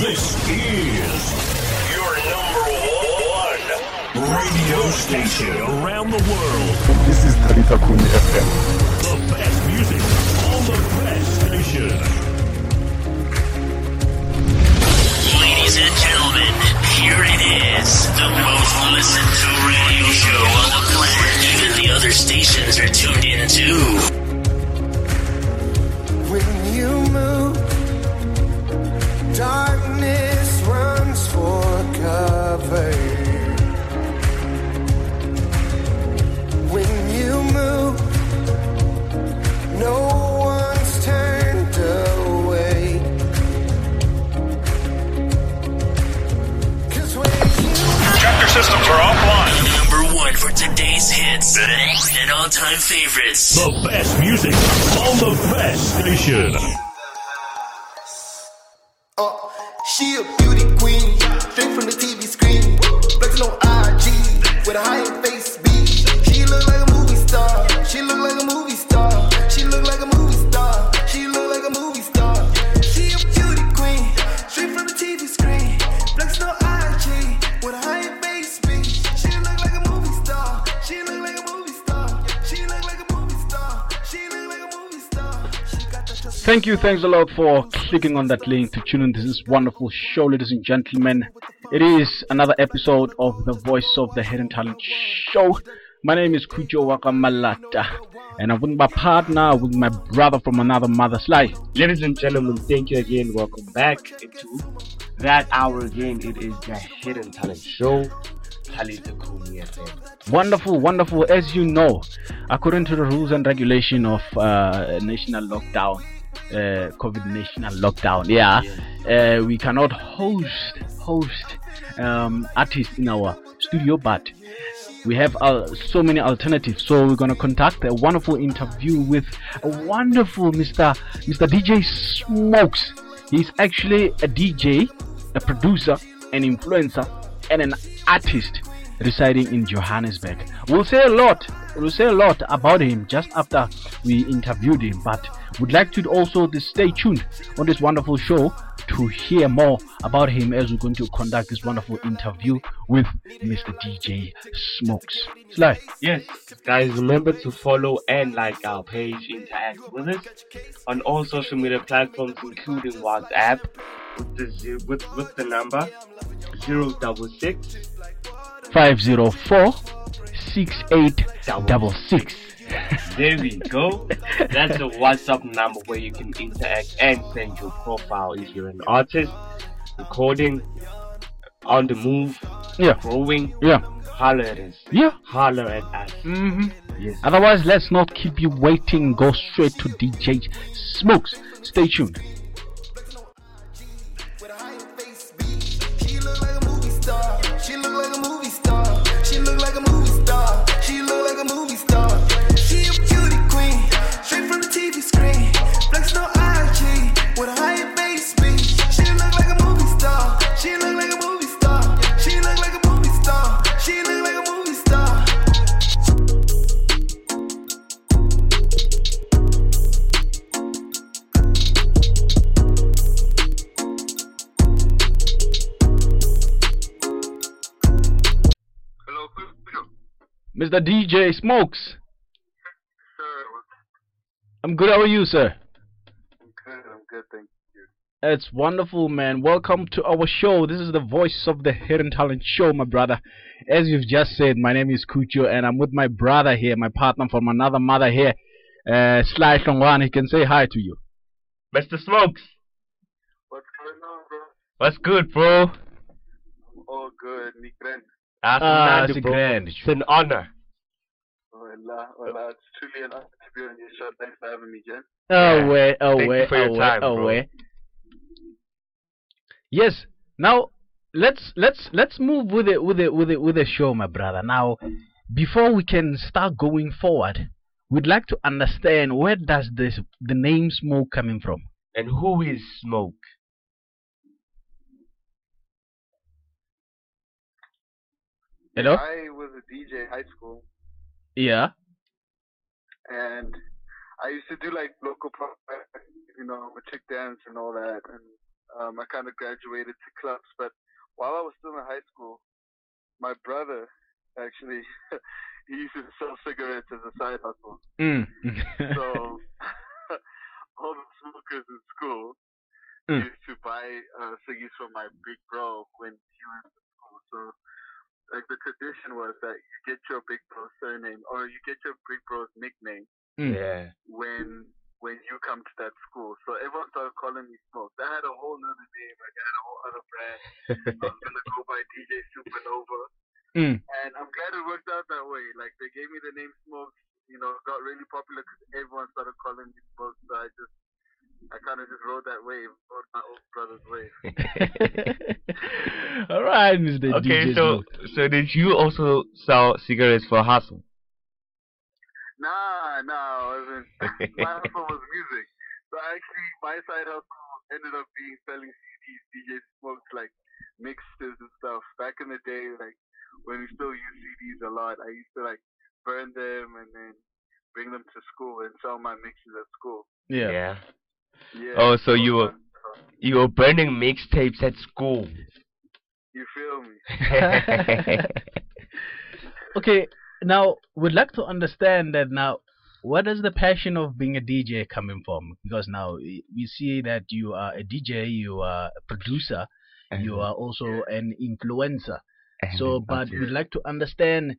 This is your number one radio station around the world. This is Talitha Kuni FM. The best music on the best station. Ladies and gentlemen, here it is. The most listened to radio show on the planet. Even the other stations are tuned in too. When you move, darkness runs for cover. When you move, no one's turned away. 'Cause when you Chapter systems are offline. Number one for today's hits and all-time favorites. The best music on the best station. She a beauty queen, straight from the TV screen. Flexing on IG with a high face Thank you, thanks a lot for clicking on that link to tune in to this wonderful show, ladies and gentlemen. It is another episode of the Voice of the Hidden Talent Show. My name is Kujo Wakamalata, and I'm with my partner, with my brother from another mother's life. Ladies and gentlemen, thank you again. Welcome back to that hour again. It is the Hidden Talent Show. Wonderful, wonderful. As you know, according to the rules and regulation of uh, national lockdown, uh, COVID national lockdown, yeah, uh, we cannot host host um, artists in our studio, but we have uh, so many alternatives. So we're gonna conduct a wonderful interview with a wonderful Mr. Mr. DJ Smokes. He's actually a DJ, a producer, an influencer, and an artist residing in Johannesburg. We'll say a lot. We'll say a lot about him just after we interviewed him, but would like to also stay tuned on this wonderful show to hear more about him as we're going to conduct this wonderful interview with Mr. DJ Smokes. Sly. Yes, guys, remember to follow and like our page, interact with us on all social media platforms, including WhatsApp, with the with, with the number zero double six 504 6866. There we go. That's the WhatsApp number where you can interact and send your profile if you're an artist, recording, on the move, Yeah, growing. yeah, Holler at us. yeah. Holler at us. hmm Yes. Otherwise, let's not keep you waiting. Go straight to DJ Smokes. Stay tuned. Mr. DJ Smokes. Sir, I'm good. How are you, sir? I'm good. I'm good. Thank you. It's wonderful, man. Welcome to our show. This is the voice of the Hidden Talent Show, my brother. As you've just said, my name is Kucho, and I'm with my brother here, my partner from another mother here, uh, Sly Shongwan. He can say hi to you. Mr. Smokes, What's going on, bro? what's good, bro? I'm all good. Nikren. That's Ah, Nandi, it's bro. grand. It's an honor. Hola, hola. It's truly an honor to be on your show. Thanks for having me, Jen. Oh, wait, oh, Thank wait, for your oh, time, wait, oh, bro. wait. Yes. Now let's let's let's move with it with it with it with the show, my brother. Now, before we can start going forward, we'd like to understand where does this the name smoke coming from? And who is Smoke? Hello? I was a DJ in high school, Yeah. and I used to do like local you know, chick dance and all that. And um, I kind of graduated to clubs. But while I was still in high school, my brother actually he used to sell cigarettes as a side hustle. Mm. So all the smokers in school Mm. used to buy uh, ciggies from my big bro when he was in school. So like the tradition was that you get your big bro's surname or you get your big bro's nickname Mm. Yeah. when when you come to that school. So everyone started calling me Smoke. I had a whole other name. Like I had a whole other brand. I was gonna go by DJ Supernova. Mm. And I'm glad it worked out that way. Like they gave me the name Smoke. You know, got really popular because everyone started calling me Smoke. So I just, I kind of just rode that wave, rode my old brother's wave. All right, Mr. Okay, DJ so Smoke. so did you also sell cigarettes for hustle? Nah, nah, I wasn't. my hustle was music. So actually, my side hustle ended up being selling CDs, DJ Smokes, like mixes and stuff. Back in the day, like when we still use CDs a lot, I used to like burn them and then bring them to school and sell my mixes at school. yeah. Yeah. Oh, so you were uh, you were burning mixtapes at school. You feel me? Okay, now we'd like to understand that now. What is the passion of being a DJ coming from? Because now we we see that you are a DJ, you are a producer, you are also an influencer. So, but Okay. we'd like to understand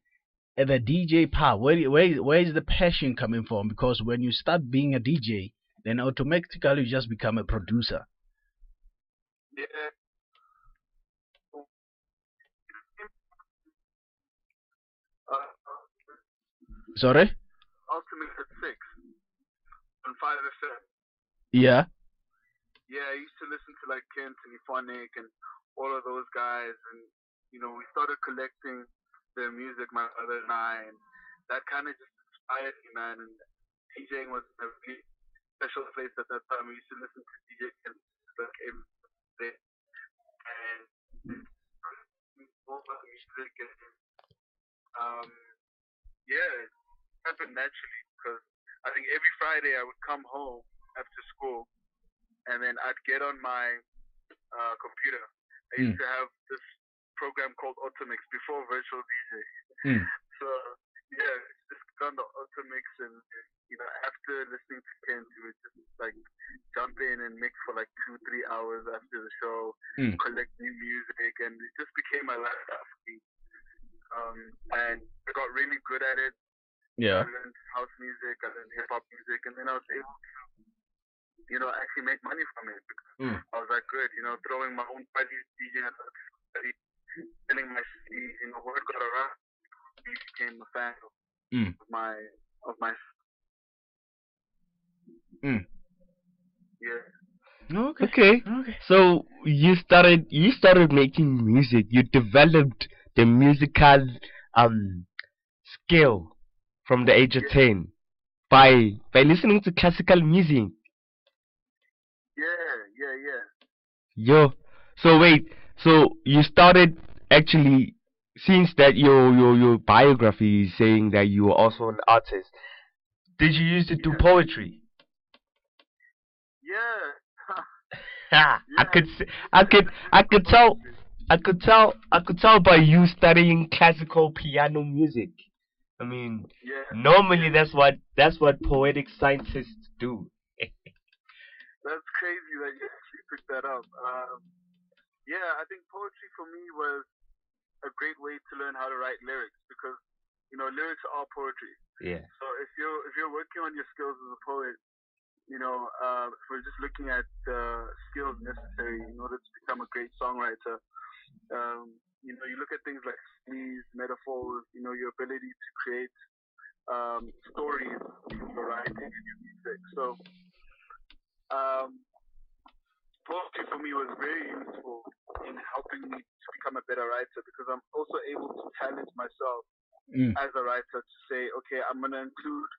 the DJ part. Where, where, where is the passion coming from? Because when you start being a DJ, then automatically you just become a producer. Yeah. Uh, Sorry? Ultimate at six on five FM. Yeah. Yeah, I used to listen to like Kent and Euphonik and all of those guys, and you know we started collecting their music, my brother and I, and that kind of just inspired me, man. And DJing was a really special place at that time. We used to listen to DJ Kent like every day, and all that music, and um, yeah, it happened naturally because I think every Friday I would come home after school and then I'd get on my uh, computer. I used to have this program called Automix before Virtual DJ. Mm. So yeah, just go on the Automix and you know after listening to Kent, we would just like jump in and mix for like two three hours after the show, Mm. collect new music, and it just became my lifestyle for me. Um, and I got really good at it. Yeah. I learned house music, I learned hip hop music, and then I was able to, you know, actually make money from it because Mm. I was that good. You know, throwing my own parties, DJing at parties, selling my CDs. You know, word got around. I became a fan of Mm. my of my. Mm. Yeah. Okay. Okay. Okay. So you started you started making music. You developed the musical um skill from the age of ten by by listening to classical music. Yeah, yeah, yeah. Yo. So wait. So you started actually since that your your your biography is saying that you were also an artist. Did you used to do poetry? Yeah. Ha, I could I could I could tell I could tell I could tell by you studying classical piano music. I mean, yeah. normally that's what that's what poetic scientists do. That's crazy that you actually picked that up. Um, yeah, I think poetry for me was a great way to learn how to write lyrics because you know lyrics are poetry. Yeah. So if you're if you're working on your skills as a poet, you know, uh, if we're just looking at the skills necessary in order to become a great songwriter, um, you know, you look at things like these metaphors, you know, your ability to create um, stories in your writing and your music. So, um, poetry for me was very useful in helping me to become a better writer because I'm also able to challenge myself Mm. as a writer to say, okay, I'm gonna include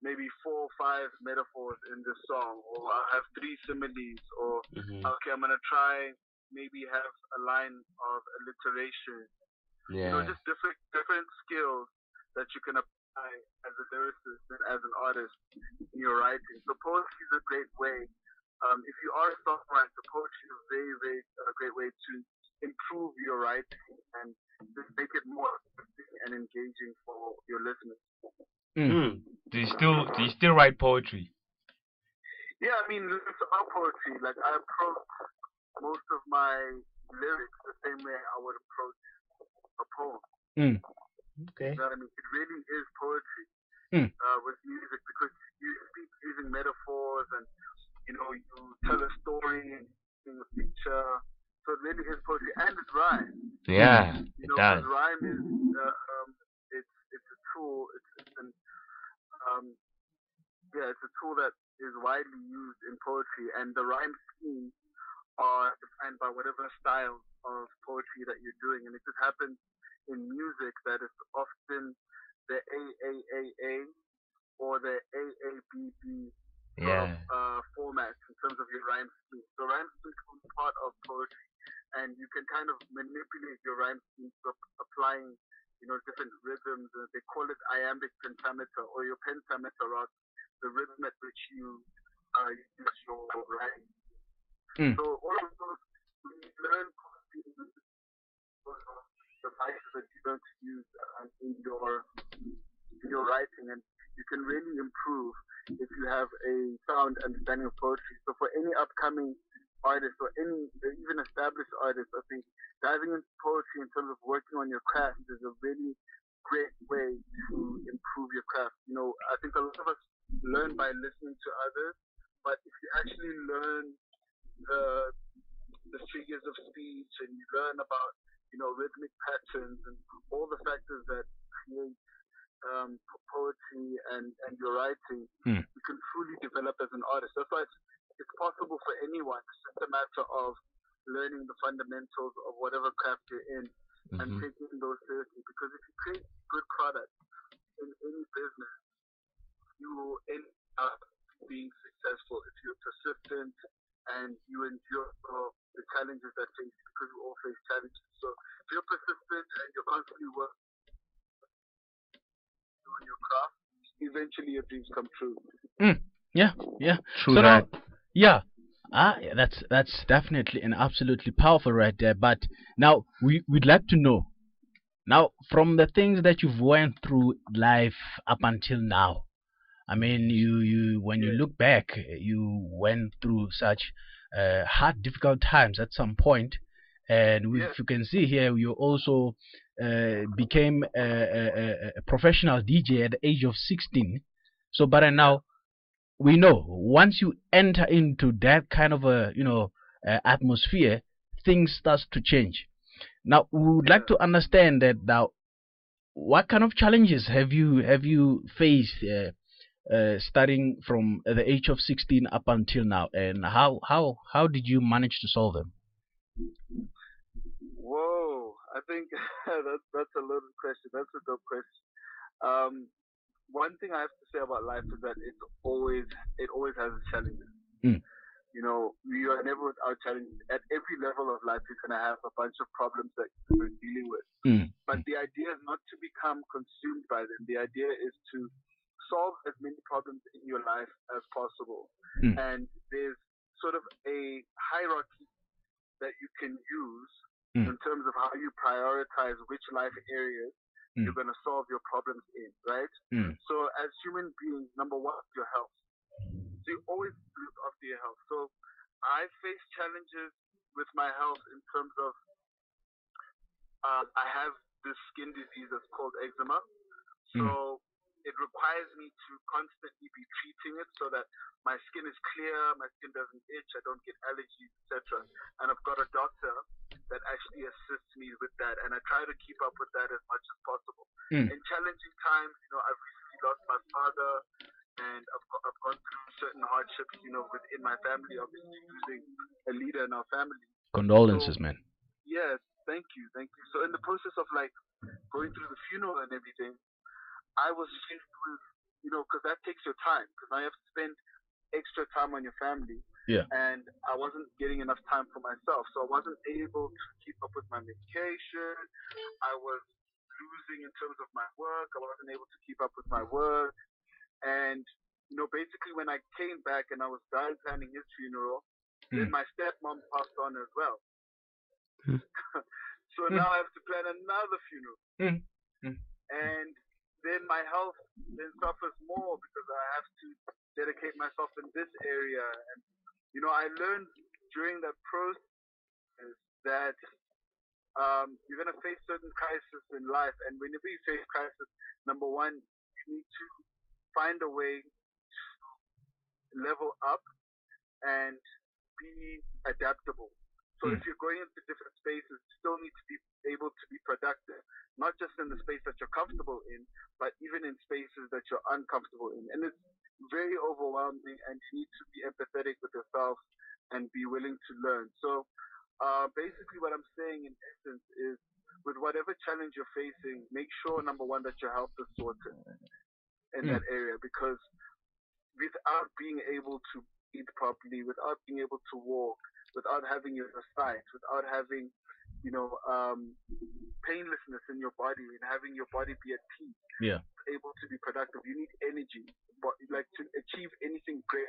maybe four or five metaphors in this song, or I'll have three similes, or Mhm. okay, I'm gonna try maybe have a line of alliteration. You know, Yeah. just different different skills that you can apply as a lyricist and as an artist in your writing. So poetry is a great way um, if you are a songwriter, poetry is a very, very uh, great way to improve your writing and just make it more interesting and engaging for your listeners. Mm. Do you still do you still write poetry? Yeah, I mean, lyrics are poetry. Like I approach most of my lyrics the same way I would approach a poem. Mm. Okay. You know what I mean? It really is poetry Mm. uh, with music because you speak using metaphors and you know you tell a story and in a picture. So it really is poetry and it rhyme. Yeah, You it know, does. because rhyme is uh, um, it's it's a tool. It's, it's an um, yeah, it's a tool that is widely used in poetry, and the rhyme schemes are defined by whatever style of poetry that you're doing, and it just happens in music that is often the A A A A or the A A B B Yeah. of uh, formats in terms of your rhyme scheme. So rhyme scheme becomes part of poetry, and you can kind of manipulate your rhyme schemes by applying, you know, different rhythms. And they call it iambic pentameter or your pentameter, rather, the rhythm at which you uh, use your rhyme. Mm. So all of those, when you learn devices that you're going to use uh, in your in your writing, and you can really improve you have a sound understanding of poetry. So for any upcoming artist or any even established artist, I think diving into poetry in terms of working on your craft is a really great way to improve your craft. You know, I think a lot of us learn by listening to others, but if you actually learn the the figures of speech and you learn about you know rhythmic patterns and all the factors that create um, poetry and, and your writing, Hmm. you can truly develop as an artist. That's why it's, it's possible for anyone. It's just a matter of learning the fundamentals of whatever craft you're in and Mhm. taking those seriously. Because if you create good products in any business, you will end up being successful if you're persistent and you endure the challenges that face you, because we all face challenges. So if you're persistent and you're constantly working on your craft, eventually your dreams come true. Yeah, yeah. True so that. Now, yeah. Ah, yeah, that's that's definitely and absolutely powerful right there. But now we we'd like to know. Now, from the things that you've went through life up until now, I mean, you you when you look back, you went through such uh, hard, difficult times at some point, and we, Yeah. if you can see here, you also became a, a, a- professional DJ at the age of 16. So, but now we know once you enter into that kind of a you know uh, atmosphere, things starts to change. Now, we would like to understand that now. What kind of challenges have you have you faced uh, uh, starting from the age of 16 up until now, and how how how did you manage to solve them? Whoa, I think that's that's a loaded question. That's a dope question. Um, one thing I have to say about life is that it's always it always has its challenges. Mm. You know, we are never without challenges. At every level of life, you're gonna have a bunch of problems that you're dealing with. Mm. But the idea is not to become consumed by them. The idea is to solve as many problems in your life as possible. Mm. And there's sort of a hierarchy that you can use Mm. in terms of how you prioritize which life areas Mm. you're going to solve your problems in, right? Mm. So as human beings, number one, your health. So you always look after your health. So I face challenges with my health in terms of uh, I have this skin disease that's called eczema. So it requires me to constantly be treating it so that my skin is clear, my skin doesn't itch, I don't get allergies, etc. And I've got a doctor that actually assists me with that, and I try to keep up with that as much as possible. Mm. In challenging times, you know, I've recently lost my father, and I've, I've gone through certain hardships, you know, within my family, obviously losing a leader in our family. Condolences, man. Yes, thank you, thank you. So in the process of like going through the funeral and everything, I was faced with, you know, because that takes your time, because now you have to spend extra time on your family. Yeah. And I wasn't getting enough time for myself, so I wasn't able to keep up with my medication. I was losing in terms of my work. I wasn't able to keep up with my work, and you know, basically when I came back and I was done planning his funeral, then Mm. my stepmom passed on as well. Mm. so Mm. now I have to plan another funeral. Mm. Mm. And then my health then suffers more because I have to dedicate myself in this area. And, you know, I learned during that process that um, you're going to face certain crises in life. And whenever you face crisis, number one, you need to find a way to level up and be adaptable. So if you're going into different spaces, you still need to be able to be productive, not just in the space that you're comfortable in, but even in spaces that you're uncomfortable in. And it's very overwhelming, and you need to be empathetic with yourself and be willing to learn. So uh, basically, what I'm saying in essence is, with whatever challenge you're facing, make sure number one that your health is sorted in Mm. that area because without being able to eat properly, without being able to walk, without having your sight, without having, you know, um, painlessness in your body and having your body be at peace, Yeah. able to be productive, you need energy. But like to achieve anything great,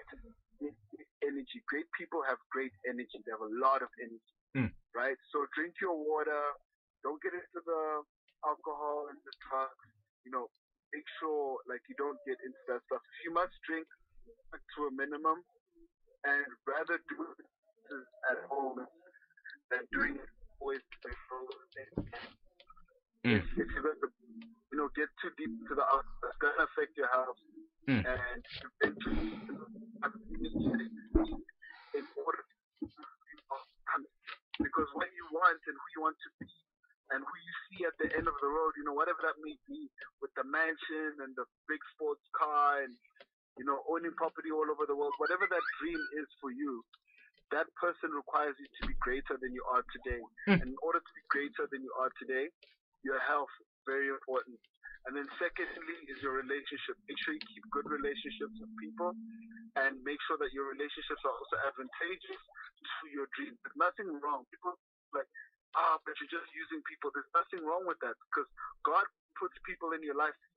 energy. Great people have great energy. They have a lot of energy, Mm. right? So drink your water. Don't get into the alcohol and the drugs. You know, make sure like you don't get into that stuff. If you must drink to a minimum, and rather do it at home than doing it always Mm. if, if you're going to, you know, get too deep into the outside, it's going to affect your health. Mm. And eventually, in order because what you want and who you want to be and who you see at the end of the road, you know, whatever that may be, with the mansion and the big sports car and, you know, owning property all over the world, whatever that dream is for you, that person requires you to be greater than you are today. Mm. And in order to be greater than you are today, your health is very important. And then secondly is your relationship. Make sure you keep good relationships with people and make sure that your relationships are also advantageous to your dreams. There's nothing wrong. People like, ah, but you're just using people. There's nothing wrong with that because God puts people in your life to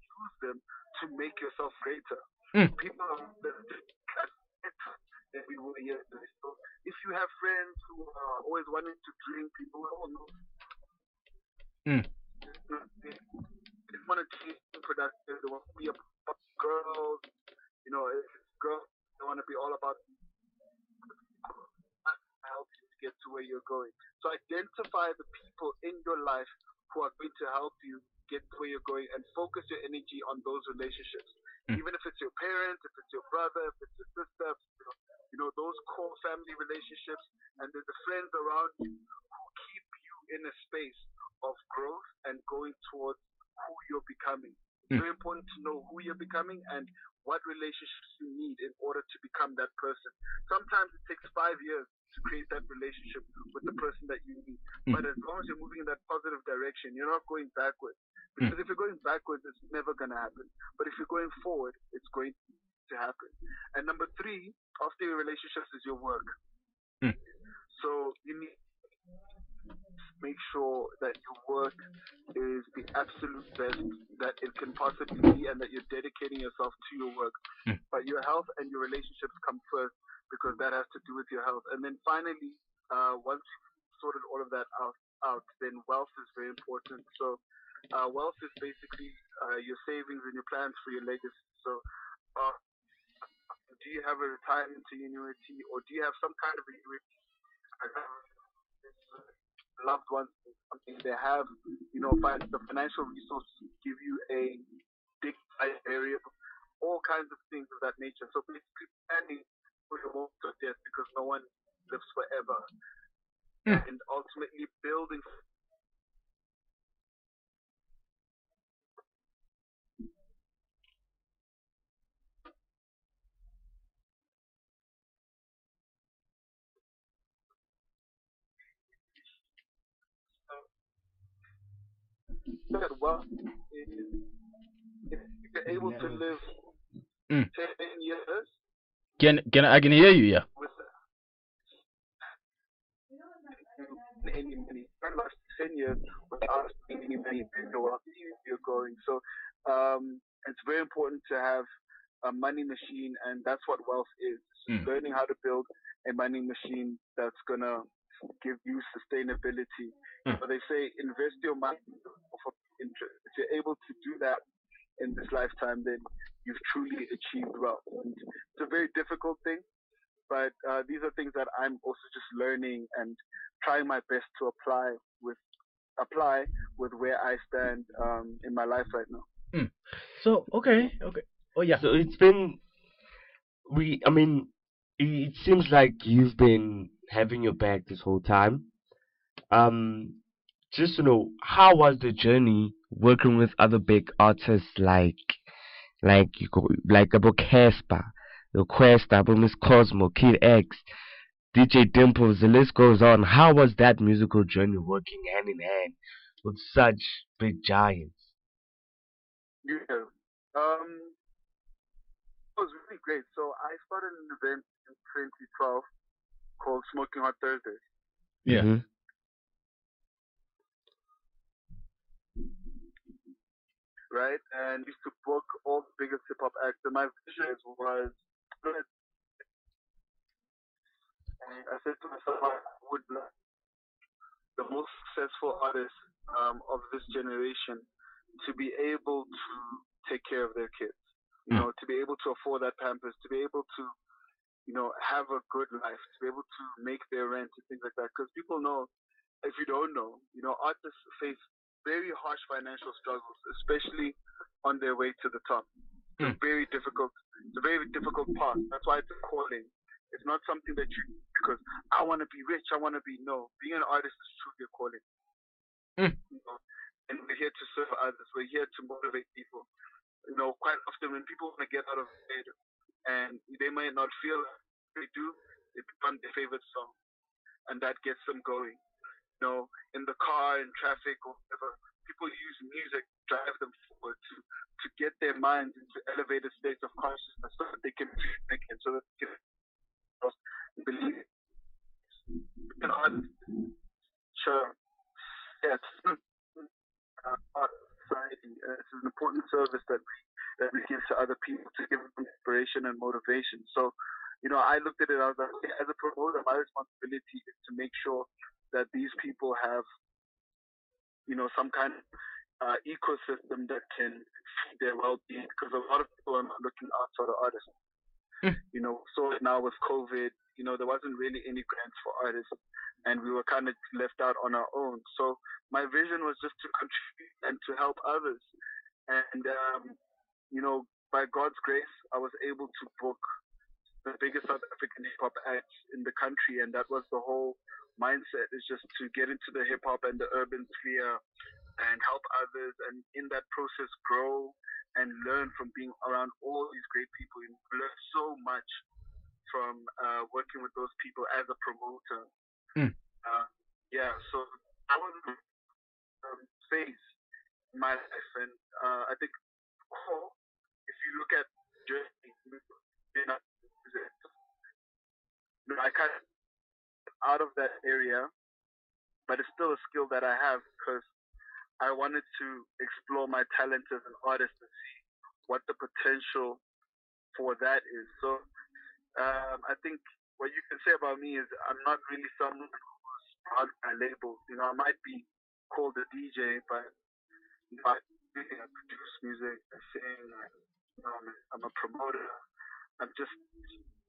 use them to make yourself greater. Mm. People are So if you have friends who are always wanting to drink, people all know. Mm. They, they want to be productive. They want to be about girls. You know, if it's girls, they want to be all about help you to get to where you're going. So identify the people in your life who are going to help you get to where you're going and focus your energy on those relationships. Mm. Even if it's your parents, if it's your brother, if it's your sister, you know, you know those core family relationships and then the friends around you who keep you in a space of growth and going towards who you're becoming. It's Mm. very important to know who you're becoming and what relationships you need in order to become that person. Sometimes it takes five years to create that relationship with the person that you need. Mm. But as long as you're moving in that positive direction, you're not going backwards. Because if you're going backwards, it's never going to happen. But if you're going forward, it's going to happen. And number three, after your relationships, is your work. Mm. So you need make sure that your work is the absolute best that it can possibly be and that you're dedicating yourself to your work. Mm. But your health and your relationships come first because that has to do with your health. And then finally, uh, once you've sorted all of that out, out, then wealth is very important. So uh, wealth is basically uh, your savings and your plans for your legacy. So uh, do you have a retirement annuity or do you have some kind of annuity? Loved ones, something they have, you know, find the financial resources give you a big area, all kinds of things of that nature. So basically planning for your moment of death because no one lives forever. Hmm. And ultimately building that wealth is if you're able to live Mm. 10 years Can can I can hear you? Yeah. with any money, not last 10 years without spending any money in the wealth you're going. So um, it's very important to have a money machine, and that's what wealth is. Mm. learning how to build a money machine that's gonna give you sustainability. Mm. So they say invest your money for interest. If you're able to do that in this lifetime, then you've truly achieved wealth. And it's a very difficult thing, but uh, these are things that I'm also just learning and trying my best to apply with apply with where I stand um, in my life right now. So okay, okay. Oh yeah. So it's been we. I mean, it seems like you've been having your back this whole time. Um, just to know, how was the journey working with other big artists like, like you go, like about Cassper, the Kwesta, about Miss Cosmo, Kid X, DJ Dimples, the list goes on. How was that musical journey working hand in hand with such big giants? Yeah. Um, it was really great. So I started an event in 2012 called Smoking Hot Thursdays. Yeah. Mhm. right? And used to book all the biggest hip hop acts. And my vision was, and I said to myself, I would like the most successful artists um, of this generation to be able to take care of their kids. You Mm. know, to be able to afford that pampers, to be able to, you know, have a good life, to be able to make their rent and things like that. Because people know, if you don't know, you know, artists face very harsh financial struggles, especially on their way to the top. It's a very difficult, it's a very difficult path. That's why it's a calling. It's not something that you because I want to be rich, I want to be no. Being an artist is truly a calling. Mm. You know, and we're here to serve others. We're here to motivate people. You know, quite often when people want to get out of bed and they might not feel they do, they put their favorite song, and that gets them going you know, in the car, in traffic, or whatever. People use music to drive them forward to to get their minds into elevated states of consciousness so that they can think and so that they can believe. An artist, sure, yes, uh, art society. Uh, it's an important service that we that we give to other people to give them inspiration and motivation. So, you know, I looked at it. I was like, as a promoter, my responsibility is to make sure that these people have, you know, some kind of uh, ecosystem that can feed their well-being. Because a lot of people are not looking outside of artists. You know, so now with COVID, you know, there wasn't really any grants for artists, and we were kind of left out on our own. So my vision was just to contribute and to help others. And um, you know, by God's grace, I was able to book the biggest South African hip hop acts in the country, and that was the whole mindset is just to get into the hip hop and the urban sphere and help others, and in that process grow and learn from being around all these great people. You learn so much from uh, working with those people as a promoter. Mm. Uh, yeah, so I was um, phase in my life, and uh, I think if you look at I kind of out of that area, but it's still a skill that I have because I wanted to explore my talent as an artist and see what the potential for that is. So um, I think what you can say about me is I'm not really someone who's proud by labels. You know, I might be called a DJ, but you know, I, I produce music, I sing, I, a, I'm a promoter. I'm just,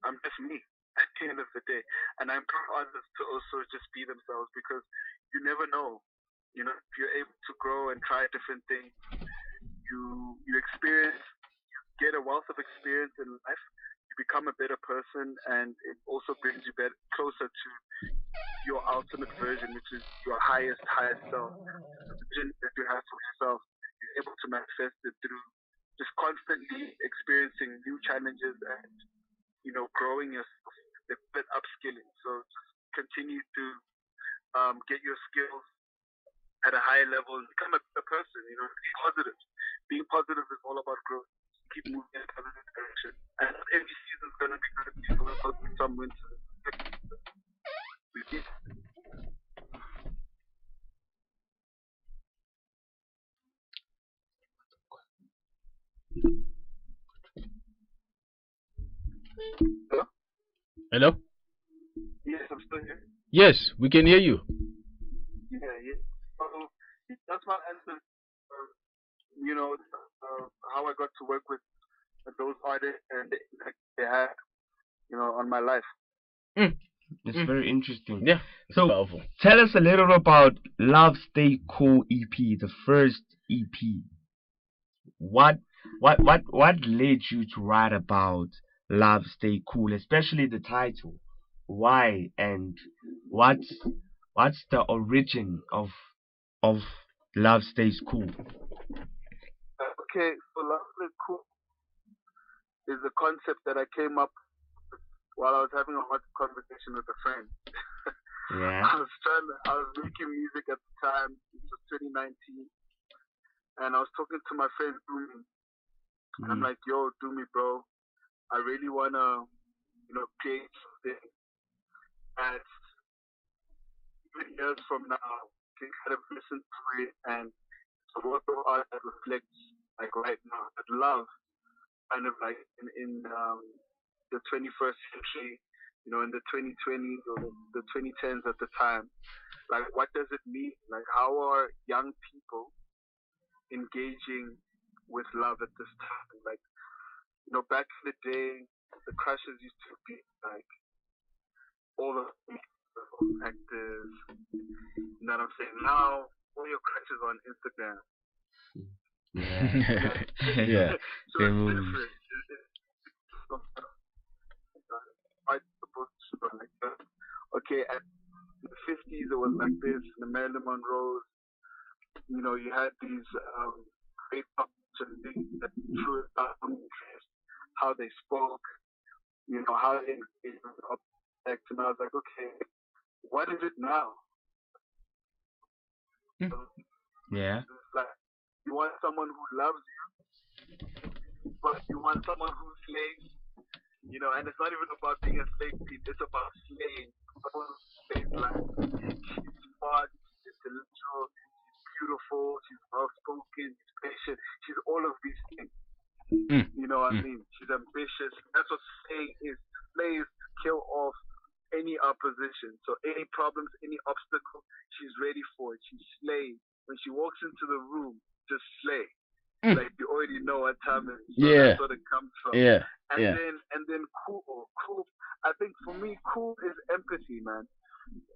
I'm just me at the end of the day. And I implore others to also just be themselves because you never know. You know, if you're able to grow and try different things, you you experience, you get a wealth of experience in life. You become a better person, and it also brings you better, closer to your ultimate version, which is your highest, highest self. The vision that you have for yourself, you're able to manifest it through just constantly experiencing new challenges and you know growing yourself, but upskilling. So just continue to um, get your skills at a higher level and become a better person. You know, be positive. Being positive is all about growth. Keep moving in a positive direction. And every season is going to be good. People will go through some winter. We keep Hello. Yes, I'm still here. Yes, we can hear you. Yeah, yeah. So that's my answer. Uh, you know, uh, how I got to work with those artists and the impact they had, you know, on my life. It's Mm. very interesting. Yeah. So Powerful. tell us a little about Love Slay Cool EP, the first EP. What what what what led you to write about Love Slay Cool, especially the title? Why and what's what's the origin of of Love Stays Cool? Okay, so Lovely Cool is a concept that I came up while I was having a hot conversation with a friend. Yeah. I was trying to, I was making music at the time. It was 2019. And I was talking to my friend Doomy. And I'm Mm. like, yo, do me, bro, I really want to, you know, create something that even years from now can kind of listen to it and it's a work of art that reflects, like, right now, that love kind of like in, in um, the 21st century, you know, in the 2020s or the, the 2010s at the time. Like, what does it mean? Like, how are young people engaging with love at this time? Like, you know, back in the day, the crushes used to be like all the actors. You know what I'm saying? Now, all your crushes on Instagram. Yeah. yeah. so They it's move. different. It- it- it's quite supposed to be like that. Okay, at the 50s it was like this, the Marilyn Monroe's. You know, you had these um, great opportunities that drew out interest, how they spoke, you know, how they engaged with objects, and I was like, okay, what is it now? Hmm. Yeah. Like you want someone who loves you, but you want someone who slays. You know, and it's not even about being a slave. It's about slaying. Someone who slays like she's smart, she's intellectual, beautiful, she's well spoken, she's patient. She's all of these things. Mm. You know what Mm. I mean? She's ambitious. That's what slaying is. Slay is to kill off any opposition. So any problems, any obstacle, she's ready for it. She slays. When she walks into the room, just slay. Mm. Like you already know what time it is. So Yeah. That's what it comes from. Yeah. And yeah. then and then cool cool I think for me cool is empathy, man.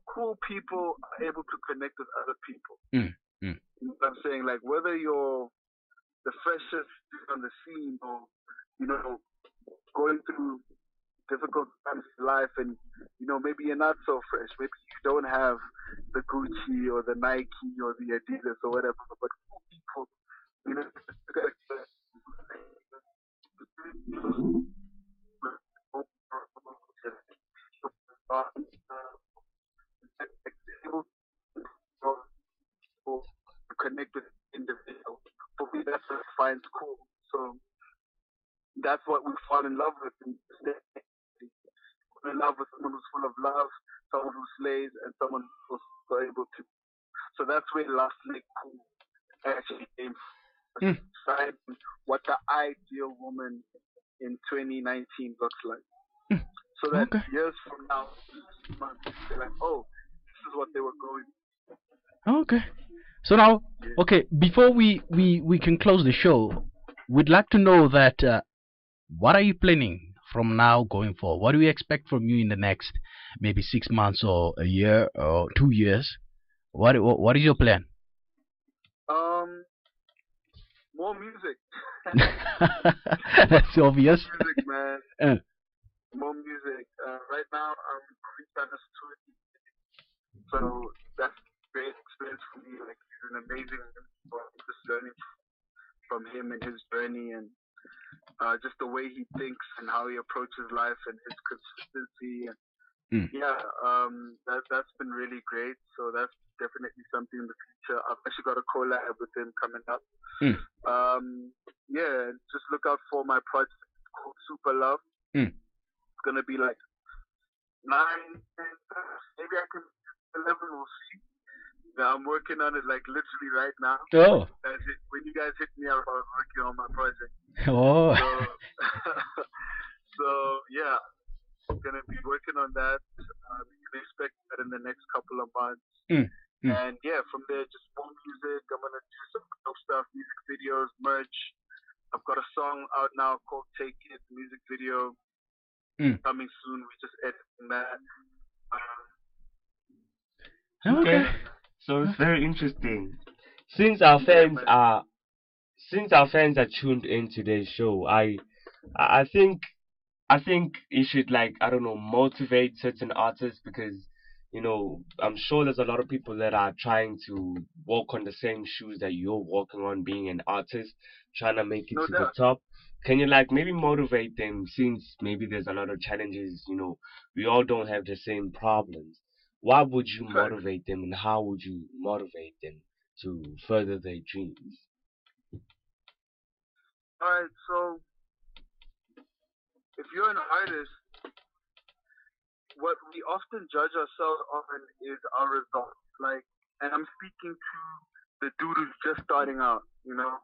Cool people are able to connect with other people. Mm, mm. You know I'm saying? Like whether you're the freshest on the scene or you know, going through difficult times in life and you know, maybe you're not so fresh. Maybe you don't have the Gucci or the Nike or the Adidas or whatever, but people, you know, fall in love with. in. Fall in love with someone who's full of love, someone who slays, and someone who's able to. So that's where Last actually came from. Hmm. What the ideal woman in 2019 looks like. Hmm. So that Okay. years from now, they're like, oh, this is what they were going. Okay. So now, okay, before we, we, we can close the show, we'd like to know that uh, what are you planning from now going forward? What do we expect from you in the next maybe six months or a year or two years? What what, what is your plan? Um, more music. That's obvious. music, man. Uh. More music. Uh, right now, I'm to So that's a great experience for me. Like, he's an amazing just learning from him and his journey and uh, just the way he thinks and how he approaches life and his consistency. And Mm. yeah, um, that, that's been really great. So that's definitely something in the future. I've actually got a collab with him coming up. Mm. Um, yeah, just look out for my project called Super Love. Mm. It's gonna be like nine, maybe I can eleven. We'll see. Yeah, I'm working on it like literally right now. Oh. Guys hit- When you guys hit me up, I was working on my project. Oh. So, so yeah, I'm gonna be working on that. Um, you can expect that in the next couple of months. Mm, mm. And yeah, from there, just more music. I'm gonna do some dope stuff, music videos, merch. I've got a song out now called "Take It," music video Mm. coming soon. We're just editing that. Um, Okay. So it's very interesting. Since our fans are since our fans are tuned in today's show, I I think I think you should like I don't know motivate certain artists because you know I'm sure there's a lot of people that are trying to walk on the same shoes that you're walking on, being an artist, trying to make it No to doubt. the top. Can you like maybe motivate them since maybe there's a lot of challenges, you know, we all don't have the same problems. Why would you Right. motivate them and how would you motivate them to further their dreams? All right, so if you're an artist, what we often judge ourselves on is our results. Like, and I'm speaking to the dude who's just starting out. You know,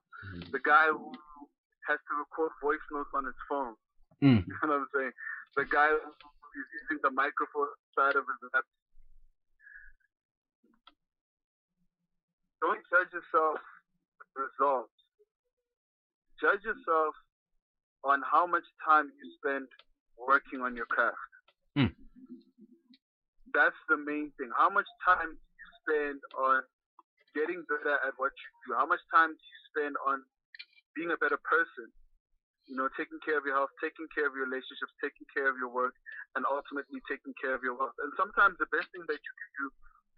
the guy who has to record voice notes on his phone. Mm. You know what I'm saying? The guy who is using the microphone side of his laptop. Don't judge yourself with results judge yourself on how much time you spend working on your craft. Hmm. That's the main thing. How much time do you spend on getting better at what you do? How much time do you spend on being a better person? You know, taking care of your health, taking care of your relationships, taking care of your work, and ultimately taking care of your wealth. And sometimes the best thing that you can do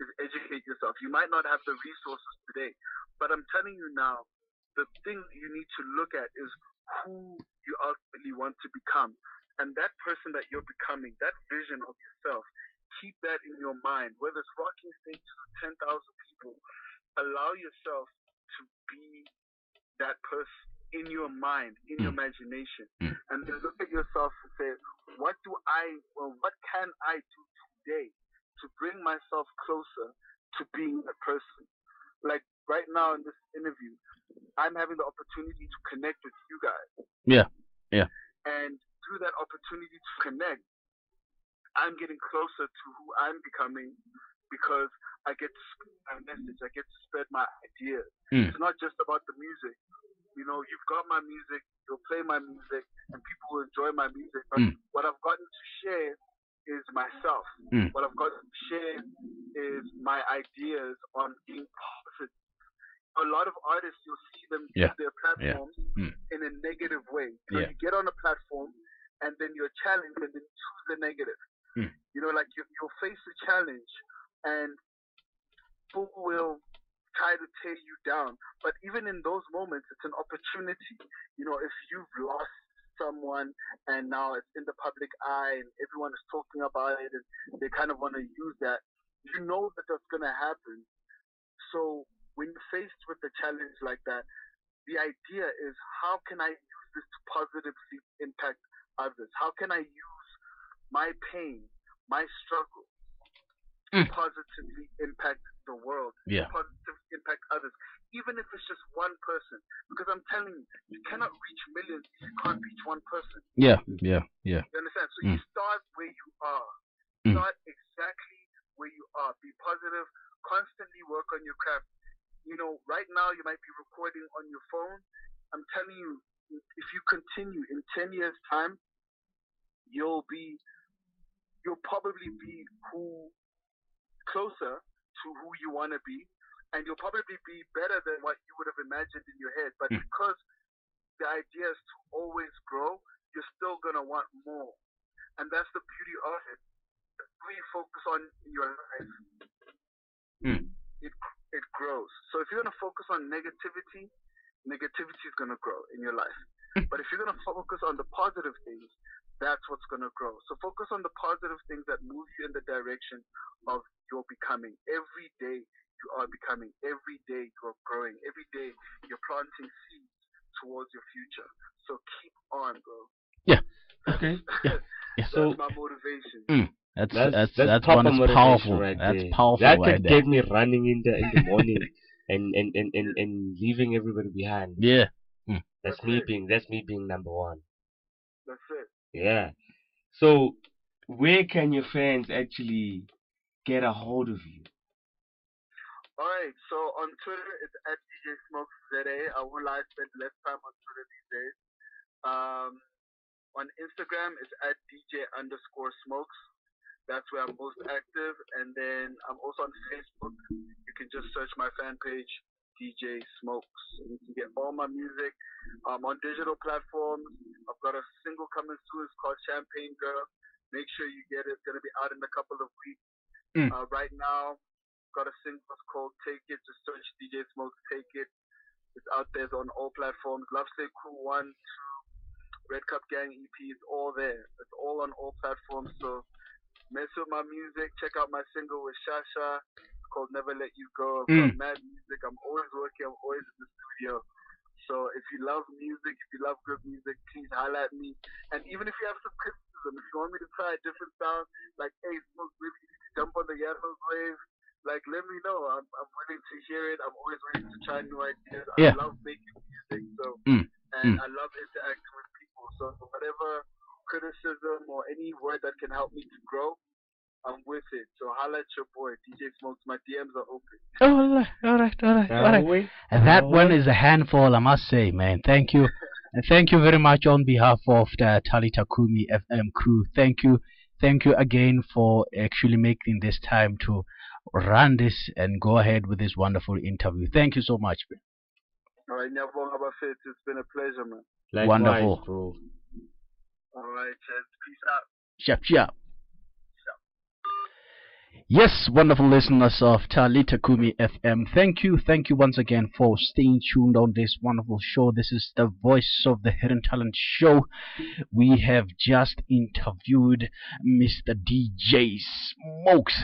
is educate yourself. You might not have the resources today, but I'm telling you now, the thing you need to look at is who you ultimately want to become. And that person that you're becoming, that vision of yourself, keep that in your mind. Whether it's rocking stages with 10,000 people, allow yourself to be that person in your mind, in your imagination. Mm. And then look at yourself and say, what do I, well, what can I do today to bring myself closer to being that person? Like right now in this interview, I'm having the opportunity to connect with you guys. Yeah, yeah. And through that opportunity to connect, I'm getting closer to who I'm becoming because I get to spread my message, I get to spread my ideas. Mm. It's not just about the music. You know, you've got my music, you'll play my music, and people will enjoy my music. But Mm. what I've gotten to share is myself. Mm. What I've gotten to share is my ideas on being positive. A lot of artists, you'll see them use Yeah. their platforms Mm. in a negative way. So Yeah. you get on a platform and then you're challenged and then choose the negative. Mm. You know, like you, you'll face a challenge and people will try to tear you down. But even in those moments, it's an opportunity. You know, if you've lost someone and now it's in the public eye and everyone is talking about it and they kind of want to use that, you know that that's going to happen. So when you're faced with a challenge like that, the idea is how can I use this to positively impact others? How can I use my pain, my struggle, Mm. positively impact the world, Yeah. positively impact others, even if it's just one person. Because I'm telling you, you cannot reach millions if you can't reach one person. Yeah, yeah, yeah. You understand? So you start where you are. Mm. Start exactly where you are. Be positive. Constantly work on your craft. You know, right now you might be recording on your phone. I'm telling you, if you continue in 10 years' time, you'll be, you'll probably be who, closer to who you want to be, and you'll probably be better than what you would have imagined in your head. But Mm. because the idea is to always grow, you're still gonna want more, and that's the beauty of it. You focus on in your life, Mm. it it grows. So if you're gonna focus on negativity, negativity is gonna grow in your life. but if you're gonna focus on the positive things, that's what's gonna grow. So focus on the positive things that move you in the direction of your becoming. Every day you are becoming. Every day you are growing. Every day you're planting seeds towards your future. So keep on, bro. Yeah. Okay. Yeah. That's So my motivation. Mm, that's that's that's that's, that's, proper one is motivation powerful. right that's there. powerful That right could there. get me running in the in the morning and, and, and, and, and leaving everybody behind. Yeah. Mm. That's That's me it. being that's me being number one. That's it. Yeah. So where can your fans actually get a hold of you? Alright, so on Twitter it's at DJ Smokes ZA. I will lie, spend less time on Twitter these days. Um, on Instagram it's at DJ underscore Smokes. That's where I'm most active. And then I'm also on Facebook. You can just search my fan page, DJ Smokes. And you can get all my music um, on digital platforms. I've got a single coming soon. It's called Champagne Girl. Make sure you get it. It's going to be out in a couple of weeks. Mm. Uh, right now, got a single it's called Take It. Just search DJ Smokes Take It. It's out there it's on all platforms. Love Slay Cool 1, 2, Red Cup Gang EP is all there. It's all on all platforms. So mess with my music. Check out my single with Shasha. Called Never Let You Go. I've Mm. mad music. I'm always working. I'm always in the studio. So if you love music, if you love good music, please highlight me. And even if you have some criticism, if you want me to try a different sound, like, hey, Smoke, to jump on the Yanos wave, like, let me know. I'm, I'm willing to hear it. I'm always ready to try new ideas. Yeah. I love making music, so Mm, and mm. I love interacting with people. So whatever criticism or any word that can help me to grow, I'm with it. So holla at your boy, DJ Smokes. My DMs are open. Oh, all right, all right, all right, all right. And that one always. is a handful, I must say, man. Thank you. And thank you very much on behalf of the Talita Kumi FM crew. Thank you. Thank you again for actually making this time to run this and go ahead with this wonderful interview. Thank you so much. man. All right, Nyabonga Bafet. It's been a pleasure, man. Likewise, Wonderful. bro. All right, cheers. Peace out. Sharp, sharp. Yes, wonderful listeners of Talita Kumi FM. Thank you, thank you once again for staying tuned on this wonderful show. This is the voice of the Hidden Talent Show. We have just interviewed Mr. DJ Smokes.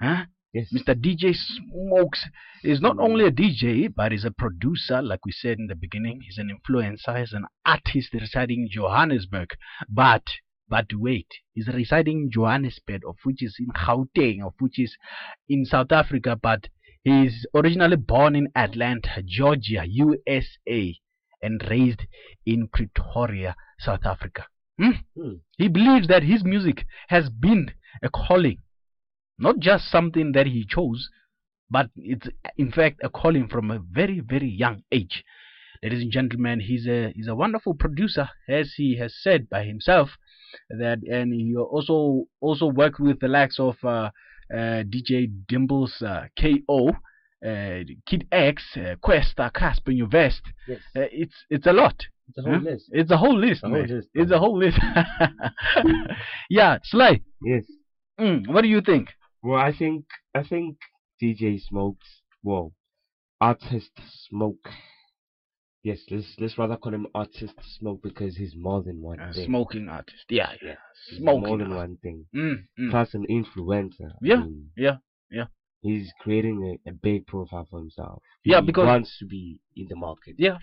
Huh? Yes. Mr. DJ Smokes is not only a DJ, but is a producer, like we said in the beginning. He's an influencer, he's an artist residing in Johannesburg. But, but wait, he's residing in Johannesburg, of which is in Gauteng, of which is in South Africa, but he's originally born in Atlanta, Georgia, USA, and raised in Pretoria, South Africa. Hmm? Hmm. He believes that his music has been a calling not just something that he chose, but it's in fact a calling from a very, very young age. Ladies and gentlemen, he's a he's a wonderful producer, as he has said by himself. That and he also also worked with the likes of uh, uh, DJ Dimble's uh, KO, uh, Kid X, uh, Kwesta, Cassper Vest. Yes. Uh, it's it's a lot. It's a whole Huh? list. It's a whole list, A whole list, it's a whole list. yeah, Sly. Yes. Mm, what do you think? Well, I think I think DJ Smokes. Well, artist Smoke. Yes, let's let's rather call him artist Smoke because he's more than one Uh, thing. smoking artist. Yeah, yeah. He's Smoking. more than artist. one thing. Mm, mm. Plus an influencer. I Yeah, mean, yeah, yeah. He's creating a, a big profile for himself. Yeah, he because- wants to be in the market. Yeah.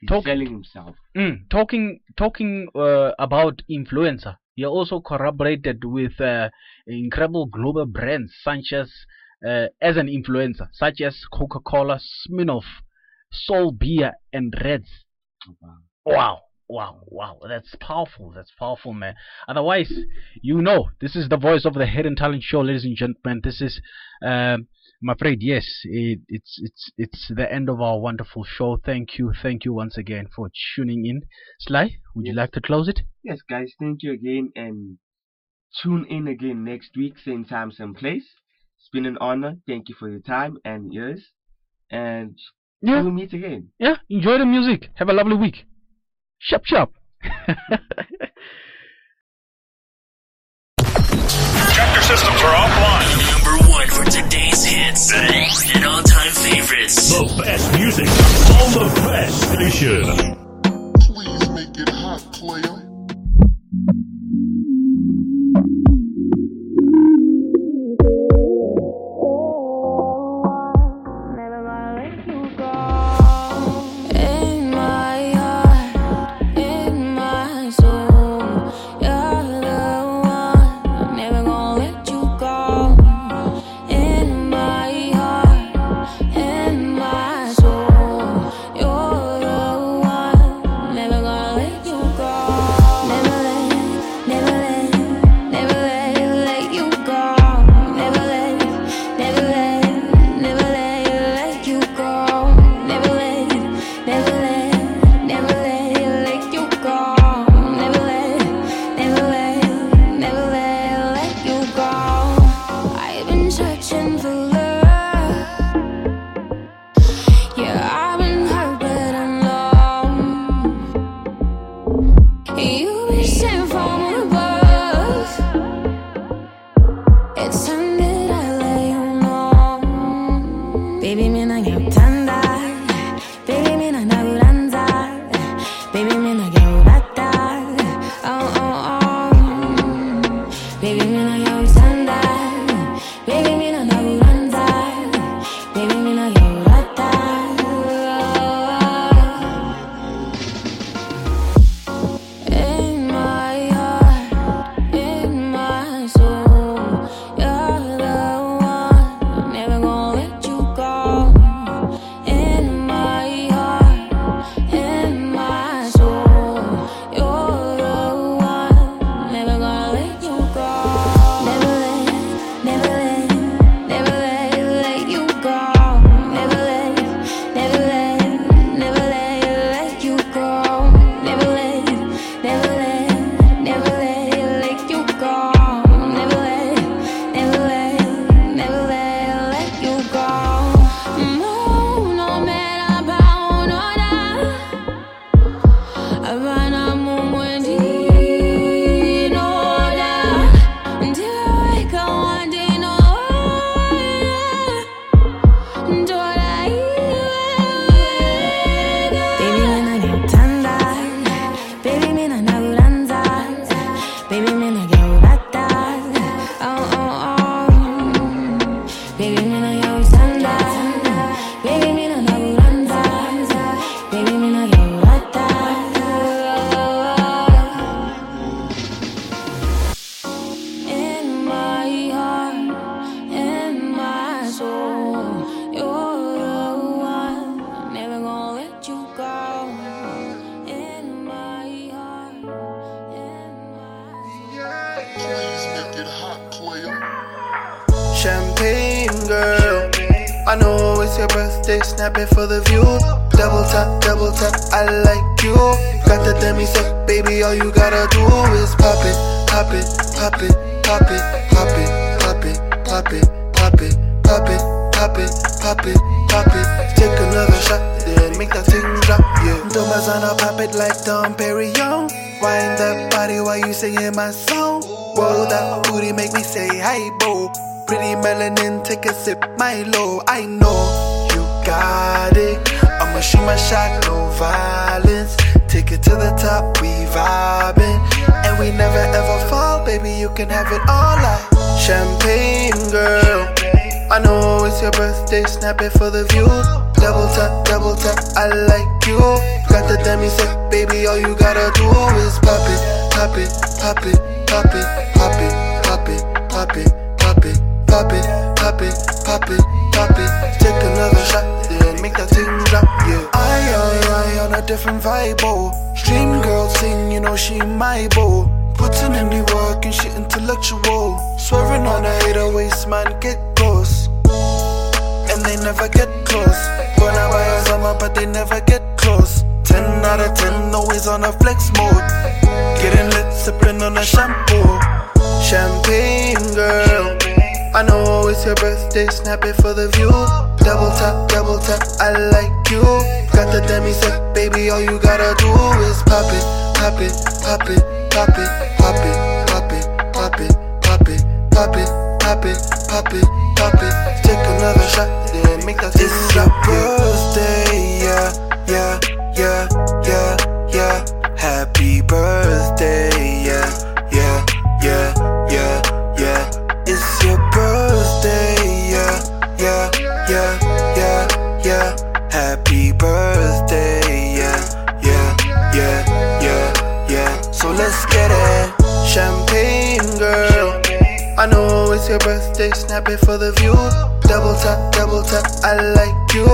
He's Talk- selling himself. Mm, talking talking uh, about influencer, he also collaborated with uh, incredible global brands such as uh, as an influencer, such as Coca-Cola, Smirnoff, Sol Beer, and Reds. Wow. Wow, wow, wow. That's powerful. That's powerful, man. Otherwise, you know, this is the voice of the Hidden Talent Show, ladies and gentlemen. This is, um, I'm afraid, yes, it, it's it's it's the end of our wonderful show. Thank you, thank you once again for tuning in. Sly, would you like to close it? Yes, guys, thank you again and tune in again next week, same time, same place. It's been an honor. Thank you for your time and yours, And Yeah, we'll meet again. yeah. Enjoy the music. Have a lovely week. Sharp, sharp. Chapter systems are offline. Number one for today's hits and all-time favorites. The best music on the best station. Please make it hot, player. It's your birthday, snap it for the view. Double tap, double tap, I like you. Got the demi sec, baby, all you gotta do is pop it, pop it, pop it, pop it, pop it, pop it, pop it, pop it, pop it, pop it, pop it, pop it. Take another shot, then make that thing drop, yeah. Domazana, pop it like Dom Perignon. Wind that body while you singing my song. Whoa, that booty make me say hi, boo. Pretty melanin, take a sip, Milo. I know you got it. I'ma shoot my shot, no violence. Take it to the top, we vibing. And we never ever fall, baby, you can have it all like Champagne, girl. I know it's your birthday, snap it for the view. Double tap, double tap, I like you. Got the demi set, baby, all you gotta do is pop it, pop it, pop it, pop it, pop it, pop it, pop it. Pop it pop it, pop it, pop it, pop it. Take another shot, then make that thing drop, yeah. I, I, I, on a different vibe, oh. Stream girl sing, you know she my beau. Putting in the work and she intellectual. Swearing on a hater waist, man, get close. And they never get close. Gonna buy a summer, but they never get close. 10 out of 10, always on a flex mode. Getting lit, sipping on a shampoo. Champagne girl. I know it's your birthday, snap it for the view. Double tap, double tap, I like you. Got the demi set, baby, all you gotta do is pop it, pop it, pop it, pop it, pop it, pop it, pop it, pop it, pop it, pop it, pop it, pop it. Take another shot, then make that thing It's your birthday, yeah, yeah, yeah, yeah, yeah. Happy birthday, your birthday, snap it for the view. Double tap, double tap, I like you.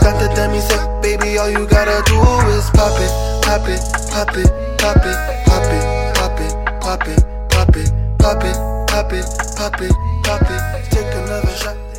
Got the demi set, baby, all you gotta do is pop it, pop it, pop it, pop it, pop it, pop it, pop it, pop it, pop it, pop it, pop it, pop it. Take another shot.